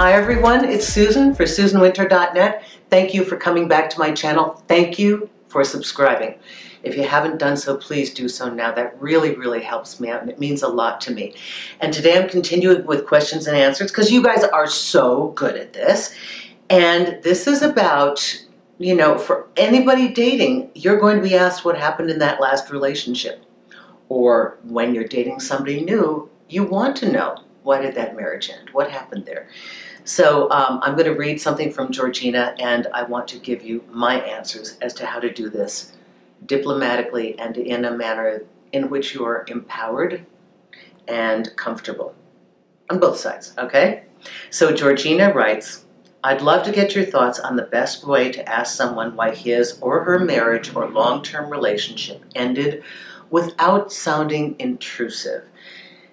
Hi everyone, it's Susan for SusanWinter.net. Thank you for coming back to my channel. Thank you for subscribing. If you haven't done so, please do so now. That really, really helps me out and it means a lot to me. And today I'm continuing with questions and answers because you guys are so good at this. And this is about, you know, for anybody dating, you're going to be asked what happened in that last relationship. Or when you're dating somebody new, you want to know why did that marriage end? What happened there? So um, I'm going to read something from Georgina and I want to give you my answers as to how to do this diplomatically and in a manner in which you are empowered and comfortable on both sides, okay? So Georgina writes, I'd love to get your thoughts on the best way to ask someone why his or her marriage or long-term relationship ended without sounding intrusive.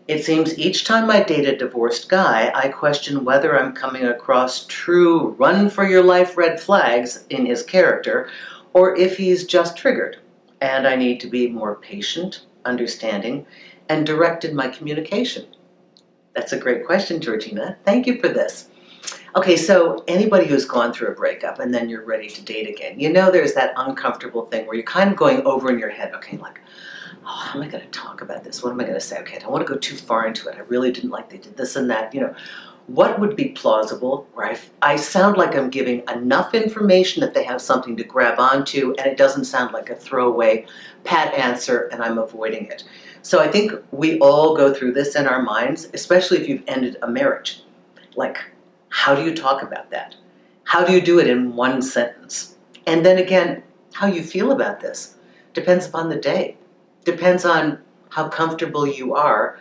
It seems each time I date a divorced guy, I question whether I'm coming across true run for your life red flags in his character or if he's just triggered and I need to be more patient, understanding, and direct in my communication. That's a great question, Georgina. Thank you for this. Okay, so anybody who's gone through a breakup and then you're ready to date again, you know there's that uncomfortable thing where you're kind of going over in your head, okay, like, oh, how am I going to talk about this? What am I going to say? Okay, I don't want to go too far into it. I really didn't like they did this and that. You know, what would be plausible where I, I sound like I'm giving enough information that they have something to grab onto and it doesn't sound like a throwaway pat answer and I'm avoiding it. So I think we all go through this in our minds, especially if you've ended a marriage. Like, how do you talk about that? How do you do it in one sentence? And then again, how you feel about this depends upon the day depends on how comfortable you are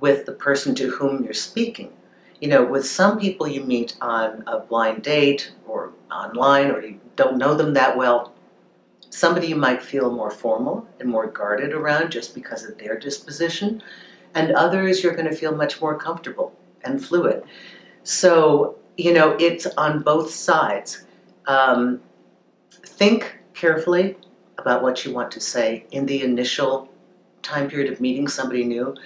with the person to whom you're speaking. You know, with some people you meet on a blind date or online or you don't know them that well, somebody you might feel more formal and more guarded around just because of their disposition, and others you're going to feel much more comfortable and fluid. So, you know, it's on both sides. Um, think carefully about what you want to say in the initial time period of meeting somebody new,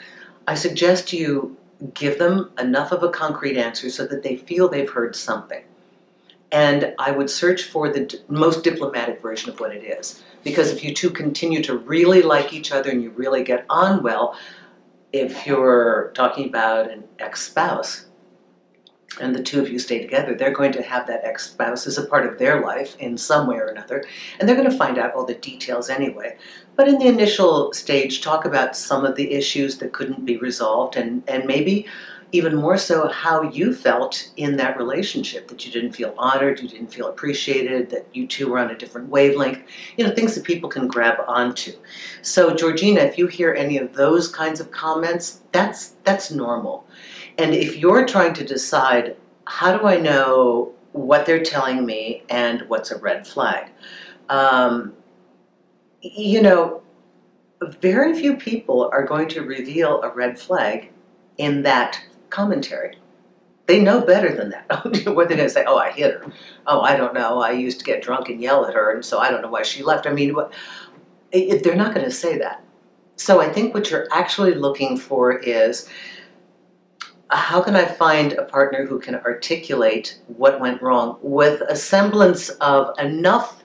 I suggest you give them enough of a concrete answer so that they feel they've heard something. And I would search for the most diplomatic version of what it is. Because if you two continue to really like each other and you really get on well, if you're talking about an ex-spouse, and the two of you stay together, they're going to have that ex-spouse as a part of their life in some way or another, and they're going to find out all the details anyway. But in the initial stage, talk about some of the issues that couldn't be resolved, and, and maybe even more so how you felt in that relationship, that you didn't feel honored, you didn't feel appreciated, that you two were on a different wavelength, you know, things that people can grab onto. So Georgina, if you hear any of those kinds of comments, that's, that's normal. And if you're trying to decide, how do I know what they're telling me and what's a red flag? Um, you know, very few people are going to reveal a red flag in that commentary. They know better than that. what they're going to say, oh, I hit her. Oh, I don't know. I used to get drunk and yell at her, and so I don't know why she left. I mean, what, it, they're not going to say that. So I think what you're actually looking for is, how can I find a partner who can articulate what went wrong with a semblance of enough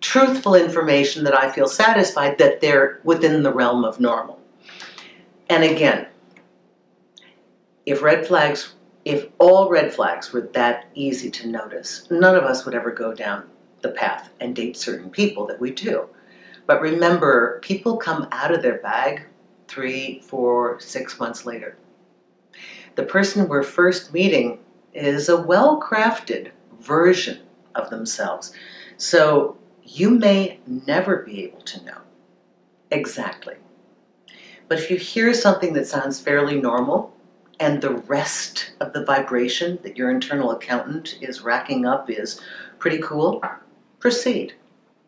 truthful information that I feel satisfied that they're within the realm of normal. And again, if red flags, if all red flags were that easy to notice, none of us would ever go down the path and date certain people that we do. But remember, people come out of their bag three, four, six months later the person we're first meeting is a well-crafted version of themselves. So you may never be able to know exactly. But if you hear something that sounds fairly normal and the rest of the vibration that your internal accountant is racking up is pretty cool, proceed.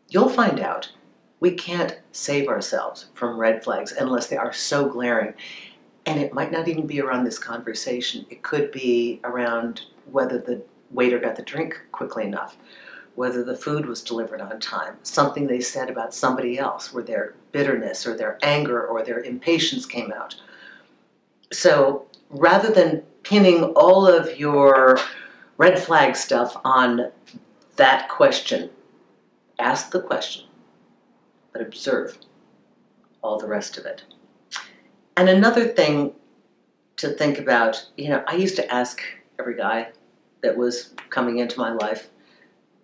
You'll find out. We can't save ourselves from red flags unless they are so glaring. And it might not even be around this conversation. It could be around whether the waiter got the drink quickly enough, whether the food was delivered on time, something they said about somebody else, where their bitterness or their anger or their impatience came out. So rather than pinning all of your red flag stuff on that question. Ask the question, but observe all the rest of it. And another thing to think about, you know, I used to ask every guy that was coming into my life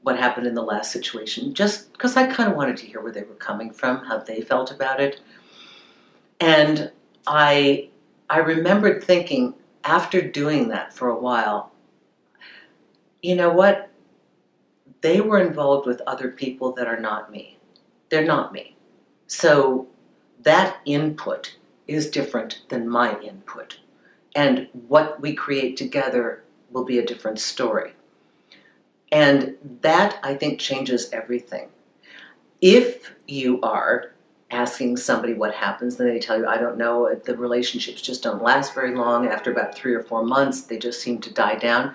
what happened in the last situation, just because I kind of wanted to hear where they were coming from, how they felt about it. And I, I remembered thinking after doing that for a while, you know what? They were involved with other people that are not me. They're not me. So that input is different than my input. And what we create together will be a different story. And that, I think, changes everything. If you are asking somebody what happens, then they tell you, I don't know, the relationships just don't last very long. After about three or four months, they just seem to die down.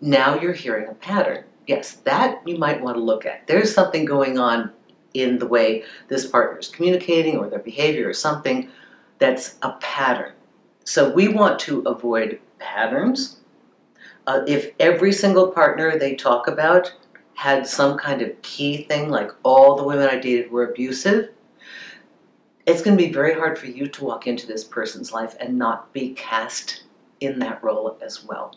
Now you're hearing a pattern. Yes, that you might want to look at. There's something going on in the way this partner is communicating or their behavior or something that's a pattern. So we want to avoid patterns. Uh, if every single partner they talk about had some kind of key thing, like all the women I dated were abusive, it's going to be very hard for you to walk into this person's life and not be cast in that role as well.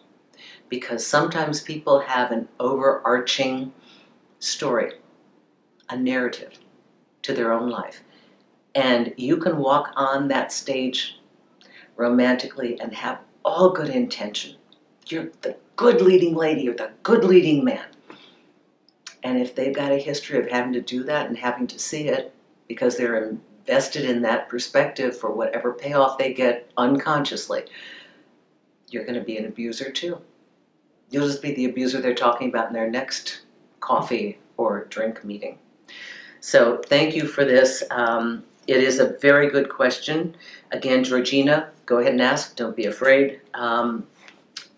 Because sometimes people have an overarching story, a narrative to their own life. And you can walk on that stage romantically and have all good intention. You're the good leading lady or the good leading man. And if they've got a history of having to do that and having to see it because they're invested in that perspective for whatever payoff they get unconsciously, you're going to be an abuser too. You'll just be the abuser they're talking about in their next coffee or drink meeting. So thank you for this. Um, it is a very good question. Again, Georgina, go ahead and ask. Don't be afraid. Um,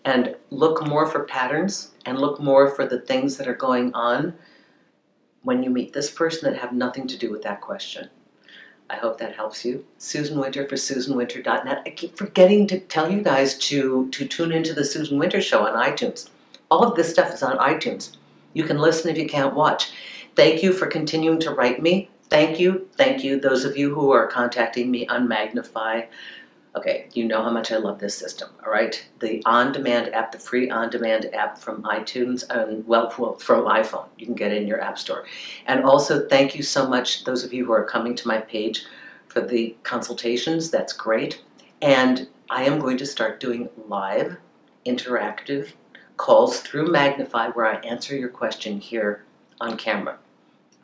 and look more for patterns and look more for the things that are going on when you meet this person that have nothing to do with that question. I hope that helps you. Susan Winter for SusanWinter.net. I keep forgetting to tell you guys to, to tune into the Susan Winter Show on iTunes. All of this stuff is on iTunes. You can listen if you can't watch. Thank you for continuing to write me. Thank you, thank you, those of you who are contacting me on Magnify. Okay, you know how much I love this system, all right? The on-demand app, the free on-demand app from iTunes, um, and well, from iPhone. You can get it in your app store. And also, thank you so much, those of you who are coming to my page for the consultations. That's great. And I am going to start doing live, interactive calls through Magnify where I answer your question here on camera.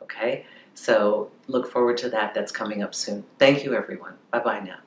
Okay? So look forward to that. That's coming up soon. Thank you, everyone. Bye-bye now.